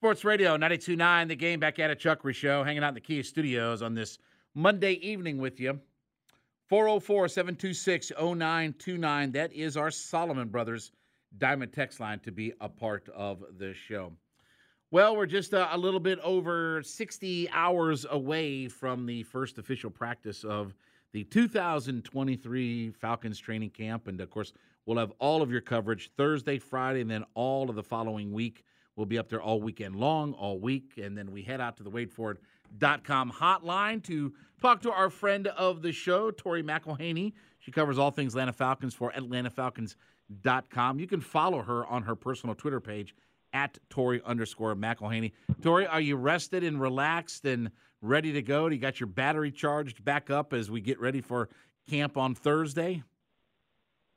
Sports Radio 929, the game back at a Chuckery Show, hanging out in the Kia studios on this Monday evening with you. 404 726 0929. That is our Solomon Brothers Diamond text line to be a part of the show. Well, we're just uh, a little bit over 60 hours away from the first official practice of the 2023 Falcons training camp. And of course, we'll have all of your coverage Thursday, Friday, and then all of the following week. We'll be up there all weekend long, all week. And then we head out to the WadeFord.com hotline to talk to our friend of the show, Tori McElhaney. She covers all things Atlanta Falcons for AtlantaFalcons.com. You can follow her on her personal Twitter page at Tori underscore McElhaney. Tori, are you rested and relaxed and ready to go? Do you got your battery charged back up as we get ready for camp on Thursday?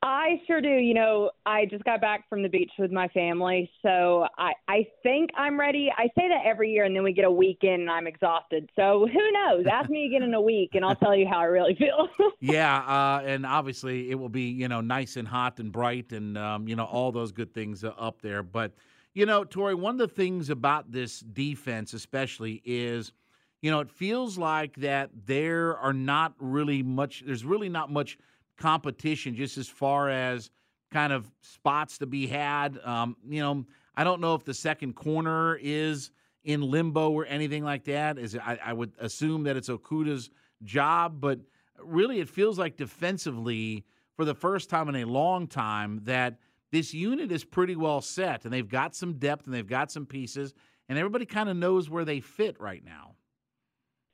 I sure do. You know, I just got back from the beach with my family, so I I think I'm ready. I say that every year, and then we get a weekend, and I'm exhausted. So who knows? Ask me again in a week, and I'll tell you how I really feel. yeah, uh, and obviously it will be you know nice and hot and bright, and um, you know all those good things up there. But you know, Tori, one of the things about this defense, especially, is you know it feels like that there are not really much. There's really not much competition just as far as kind of spots to be had. Um, you know, I don't know if the second corner is in limbo or anything like that. Is I, I would assume that it's Okudah's job, but really it feels like defensively for the first time in a long time that this unit is pretty well set and they've got some depth and they've got some pieces and everybody kind of knows where they fit right now.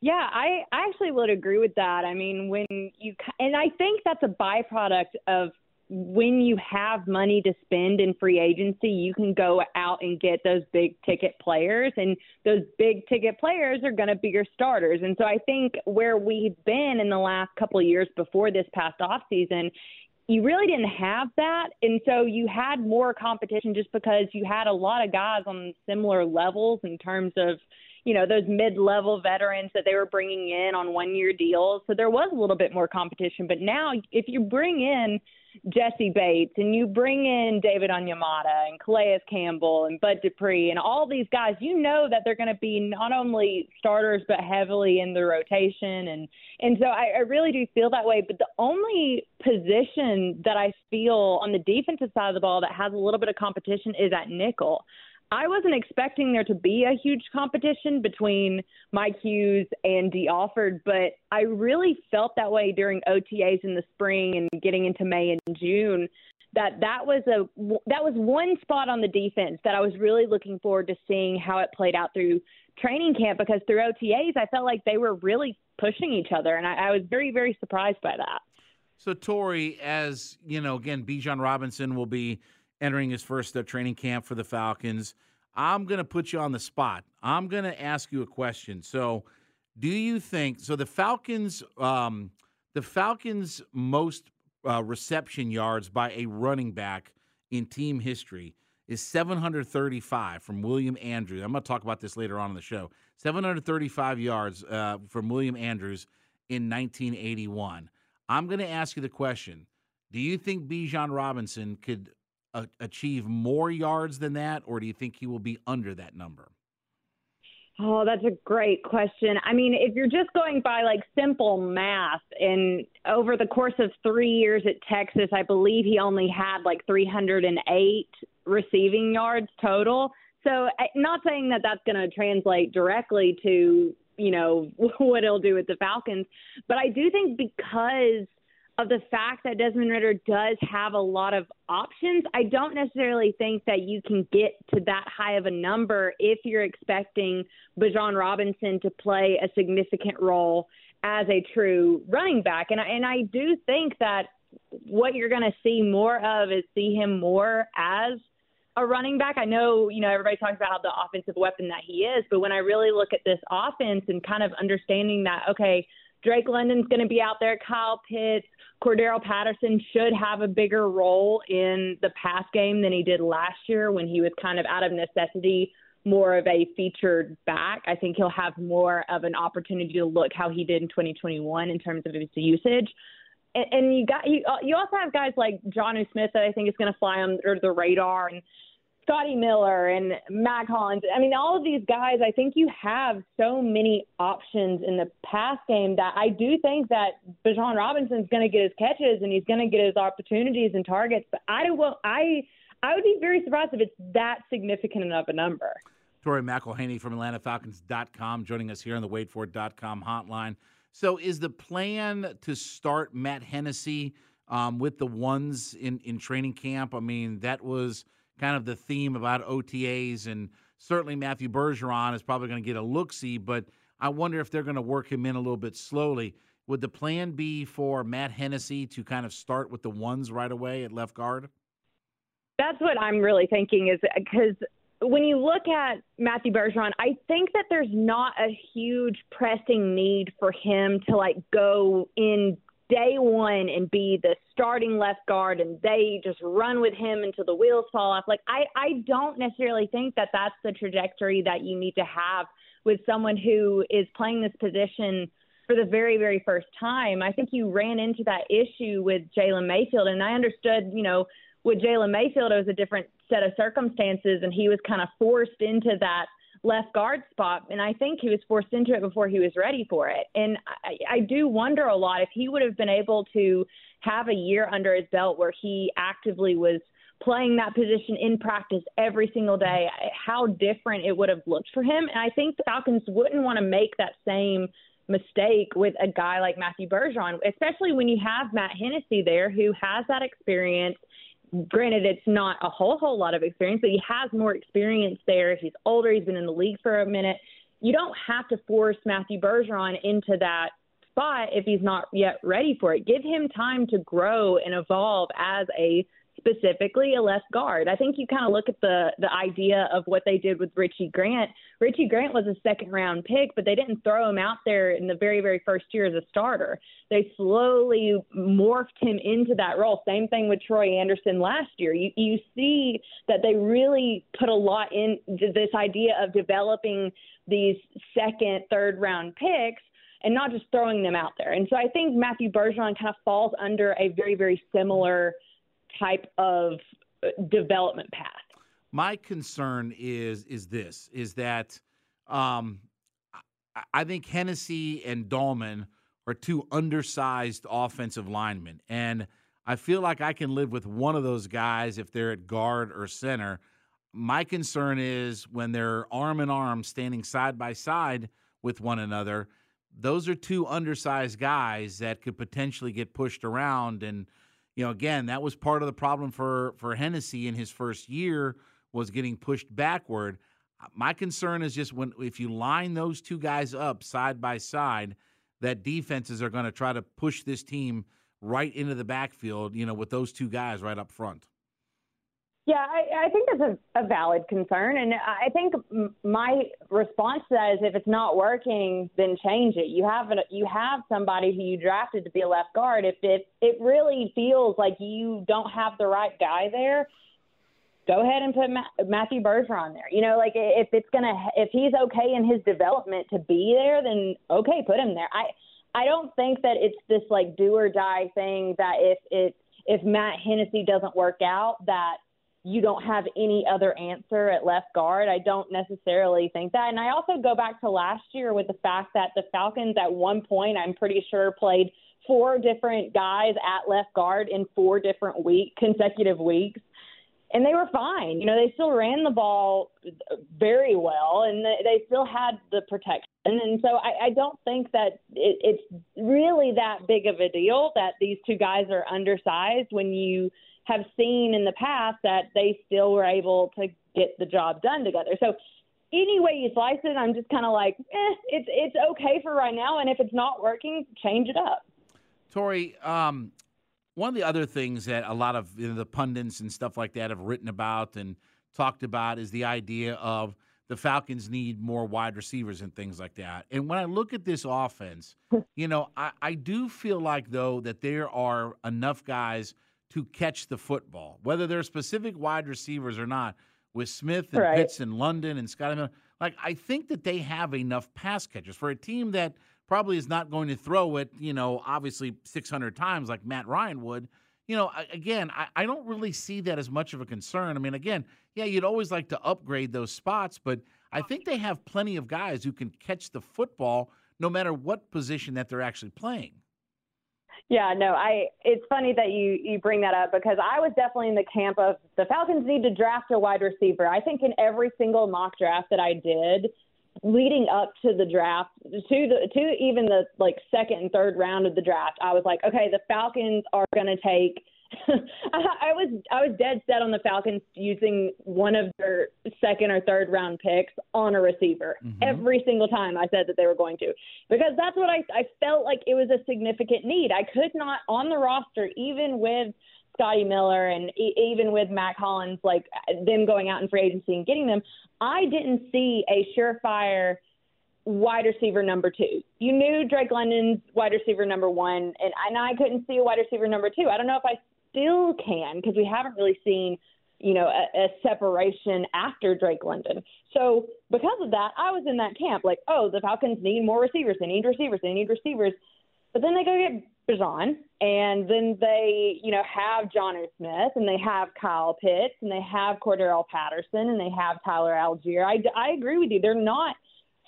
Yeah, I, I actually would agree with that. I mean, when you, and I think that's a byproduct of when you have money to spend in free agency, you can go out and get those big ticket players, and those big ticket players are going to be your starters. And so I think where we've been in the last couple of years before this past off season, you really didn't have that. And so you had more competition just because you had a lot of guys on similar levels in terms of you know those mid-level veterans that they were bringing in on one-year deals. So there was a little bit more competition. But now, if you bring in Jessie Bates and you bring in David Onyemata and Calais Campbell and Bud Dupree and all these guys, you know that they're going to be not only starters but heavily in the rotation. And and so I, I really do feel that way. But the only position that I feel on the defensive side of the ball that has a little bit of competition is at nickel. I wasn't expecting there to be a huge competition between Mike Hughes and Dee Alford, but I really felt that way during OTAs in the spring and getting into May and June. That that was a that was one spot on the defense that I was really looking forward to seeing how it played out through training camp because through OTAs I felt like they were really pushing each other, and I, I was very very surprised by that. So Tori, as you know, again, Bijan Robinson will be entering his first uh, training camp for the Falcons. I'm going to put you on the spot. I'm going to ask you a question. So, do you think so? The Falcons, um, the Falcons' most uh, reception yards by a running back in team history is 735 from William Andrews. I'm going to talk about this later on in the show. 735 yards uh, from William Andrews in 1981. I'm going to ask you the question: Do you think Bijan Robinson could achieve more yards than that, or do you think he will be under that number? Oh, that's a great question. I mean, if you're just going by like simple math, and over the course of three years at Texas, I believe he only had like 308 receiving yards total. So, not saying that that's going to translate directly to, you know, what he'll do with the Falcons, but I do think because of the fact that Desmond Ridder does have a lot of options, I don't necessarily think that you can get to that high of a number if you're expecting Bijan Robinson to play a significant role as a true running back. And I, and I do think that what you're going to see more of is see him more as a running back. I know, you know, everybody talks about how the offensive weapon that he is, but when I really look at this offense and kind of understanding that, okay, Drake London's going to be out there, Kyle Pitts, Cordarrelle Patterson should have a bigger role in the pass game than he did last year when he was kind of out of necessity more of a featured back. I think he'll have more of an opportunity to look how he did in 2021 in terms of his usage. And, and you got you, uh, you also have guys like Jonnu Smith that I think is going to fly under the radar and Scotty Miller and Mack Hollins. I mean, all of these guys, I think you have so many options in the pass game that I do think that Bijan Robinson's going to get his catches and he's going to get his opportunities and targets. But I do will, I, I would be very surprised if it's that significant of a number. Tori McElhaney from AtlantaFalcons.com joining us here on the WadeFord.com hotline. So, is the plan to start Matt Hennessy um, with the ones in, in training camp? I mean, that was – kind of the theme about OTAs, and certainly Matthew Bergeron is probably going to get a look see, but I wonder if they're going to work him in a little bit slowly. Would the plan be for Matt Hennessy to kind of start with the ones right away at left guard? That's what I'm really thinking is because when you look at Matthew Bergeron, I think that there's not a huge pressing need for him to like go in day one and be the starting left guard and they just run with him until the wheels fall off. Like, I, I don't necessarily think that that's the trajectory that you need to have with someone who is playing this position for the very, very first time. I think you ran into that issue with Jalen Mayfield, and I understood, you know, with Jalen Mayfield, it was a different set of circumstances, and he was kind of forced into that left guard spot. And I think he was forced into it before he was ready for it. And I, I do wonder a lot if he would have been able to have a year under his belt where he actively was playing that position in practice every single day, how different it would have looked for him. And I think the Falcons wouldn't want to make that same mistake with a guy like Matthew Bergeron, especially when you have Matt Hennessy there who has that experience granted it's not a whole whole lot of experience, but he has more experience there. He's older. He's been in the league for a minute. You don't have to force Matthew Bergeron into that spot if he's not yet ready for it. Give him time to grow and evolve as a specifically a left guard. I think you kind of look at the the idea of what they did with Richie Grant. Richie Grant was a second round pick, but they didn't throw him out there in the very very first year as a starter. They slowly morphed him into that role. Same thing with Troy Andersen last year. You you see that they really put a lot in this idea of developing these second, third round picks and not just throwing them out there. And so I think Matthew Bergeron kind of falls under a very, very similar type of uh, development path. My concern is is this is that um, I think Hennessy and Dalman are two undersized offensive linemen, and I feel like I can live with one of those guys if they're at guard or center. My concern is when they're arm in arm, standing side by side with one another. Those are two undersized guys that could potentially get pushed around and you know, again, that was part of the problem for for Hennessy in his first year was getting pushed backward. My concern is just when if you line those two guys up side by side, that defenses are going to try to push this team right into the backfield, you know, with those two guys right up front. Yeah, I, I think that's a, a valid concern, and I think my response to that is if it's not working, then change it. You have a, you have somebody who you drafted to be a left guard. If it it really feels like you don't have the right guy there, go ahead and put Ma- Matthew Bergeron there. You know, like if it's gonna if he's okay in his development to be there, then okay, put him there. I I don't think that it's this like do or die thing that if it if Matt Hennessy doesn't work out that you don't have any other answer at left guard. I don't necessarily think that. And I also go back to last year with the fact that the Falcons at one point, I'm pretty sure, played four different guys at left guard in four different week consecutive weeks. and they were fine. You know, they still ran the ball very well, and they still had the protection. And so I, I don't think that it, it's really that big of a deal that these two guys are undersized when you have seen in the past that they still were able to get the job done together. So any way you slice it, I'm just kind of like, eh, it's it's okay for right now, and if it's not working, change it up. Tori, um, one of the other things that a lot of you know, the pundits and stuff like that have written about and talked about is the idea of the Falcons need more wide receivers and things like that. And when I look at this offense, you know, I, I do feel like though that there are enough guys to catch the football, whether they're specific wide receivers or not, with Smith and Right. Pitts and London and Scotty Miller. Like I think that they have enough pass catchers for a team that probably is not going to throw it, you know, obviously 600 times like Matt Ryan would. You know, again, I, I don't really see that as much of a concern. I mean, again, yeah, you'd always like to upgrade those spots, but I think they have plenty of guys who can catch the football no matter what position that they're actually playing. Yeah, no, I. It's funny that you you bring that up because I was definitely in the camp of the Falcons need to draft a wide receiver. I think in every single mock draft that I did, leading up to the draft, to the to even the like second and third round of the draft, I was like, okay, the Falcons are going to take. I, I was I was dead set on the Falcons using one of their second or third round picks on a receiver mm-hmm. every single time I said that they were going to because that's what I I felt like it was a significant need. I could not on the roster even with Scotty Miller and e- even with Mack Hollins like them going out in free agency and getting them, I didn't see a surefire wide receiver number two. You knew Drake London's wide receiver number one, and, and I couldn't see a wide receiver number two. I don't know if I still can because we haven't really seen, you know, a, a separation after Drake London. So because of that, I was in that camp like, oh, the Falcons need more receivers. They need receivers. They need receivers. But then they go get Bijan, and then they, you know, have John Johnny Smith, and they have Kyle Pitts, and they have Cordarrelle Patterson, and they have Tyler Allgeier. I, I agree with you. They're not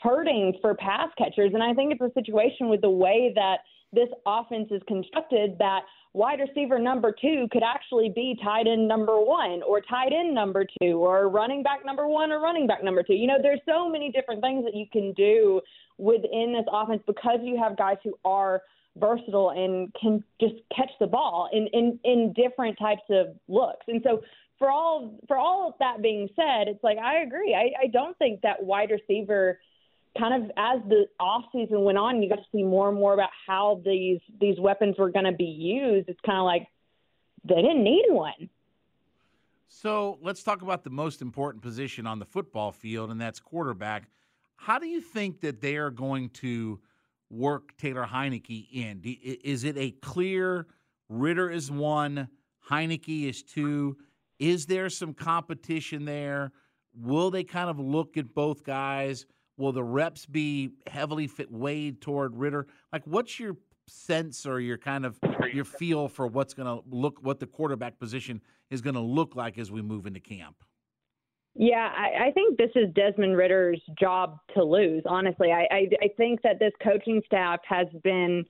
hurting for pass catchers, and I think it's a situation with the way that this offense is constructed that wide receiver number two could actually be tight end number one or tight end number two or running back number one or running back number two. You know, there's so many different things that you can do within this offense because you have guys who are versatile and can just catch the ball in, in, in different types of looks. And so for all for all of that being said, it's like I agree. I, I don't think that wide receiver kind of as the off season went on, you got to see more and more about how these these weapons were going to be used. It's kind of like they didn't need one. So let's talk about the most important position on the football field, and that's quarterback. How do you think that they are going to work Taylor Heinicke in? Is it a clear Ridder is one, Heinicke is two? Is there some competition there? Will they kind of look at both guys? Will the reps be heavily fit weighed toward Ridder? Like, what's your sense or your kind of your feel for what's going to look what the quarterback position is going to look like as we move into camp? Yeah, I, I think this is Desmond Ridder's job to lose. Honestly, I, I, I think that this coaching staff has been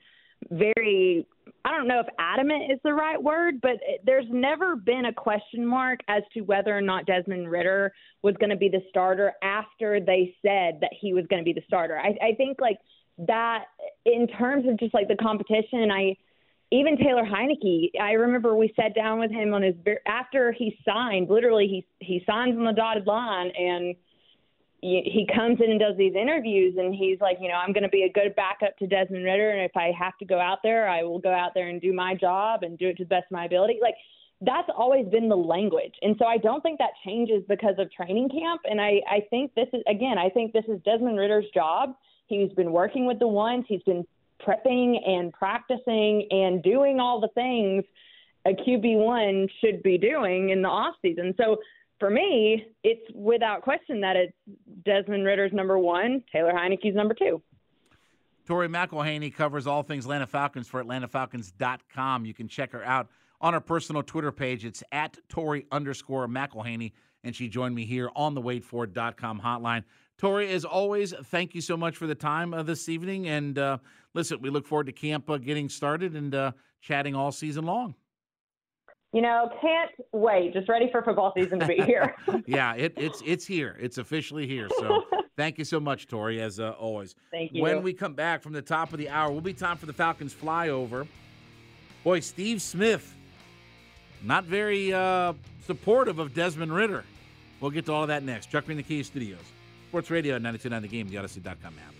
very I don't know if adamant is the right word, but there's never been a question mark as to whether or not Desmond Ridder was going to be the starter after they said that he was going to be the starter. I, I think like that in terms of just like the competition, I even Taylor Heinicke, I remember we sat down with him on his after he signed. Literally, he he signs on the dotted line, and he comes in and does these interviews, and he's like, you know, I'm going to be a good backup to Desmond Ridder, and if I have to go out there, I will go out there and do my job and do it to the best of my ability. Like that's always been the language, and so I don't think that changes because of training camp. And I I think this is again, I think this is Desmond Ridder's job. He's been working with the ones. He's been prepping and practicing and doing all the things a QB1 should be doing in the off season. So for me, it's without question that it's Desmond Ridder's number one, Taylor Heinicke's number two. Tori McElhaney covers all things Atlanta Falcons for AtlantaFalcons.com. You can check her out on her personal Twitter page. It's at Tori underscore McElhaney, and she joined me here on the WadeFord.com hotline. Tori, as always, thank you so much for the time uh, this evening. And uh, listen, we look forward to camp uh, getting started and uh, chatting all season long. You know, can't wait. Just ready for football season to be here. yeah, it, it's it's here. It's officially here. So thank you so much, Tori, as uh, always. Thank you. When we come back from the top of the hour, we'll be time for the Falcons flyover. Boy, Steve Smith, not very uh, supportive of Desmond Ridder. We'll get to all of that next. Chuck Green, the Kia Studios. Sports Radio 929 The Game, the Audacy.com app.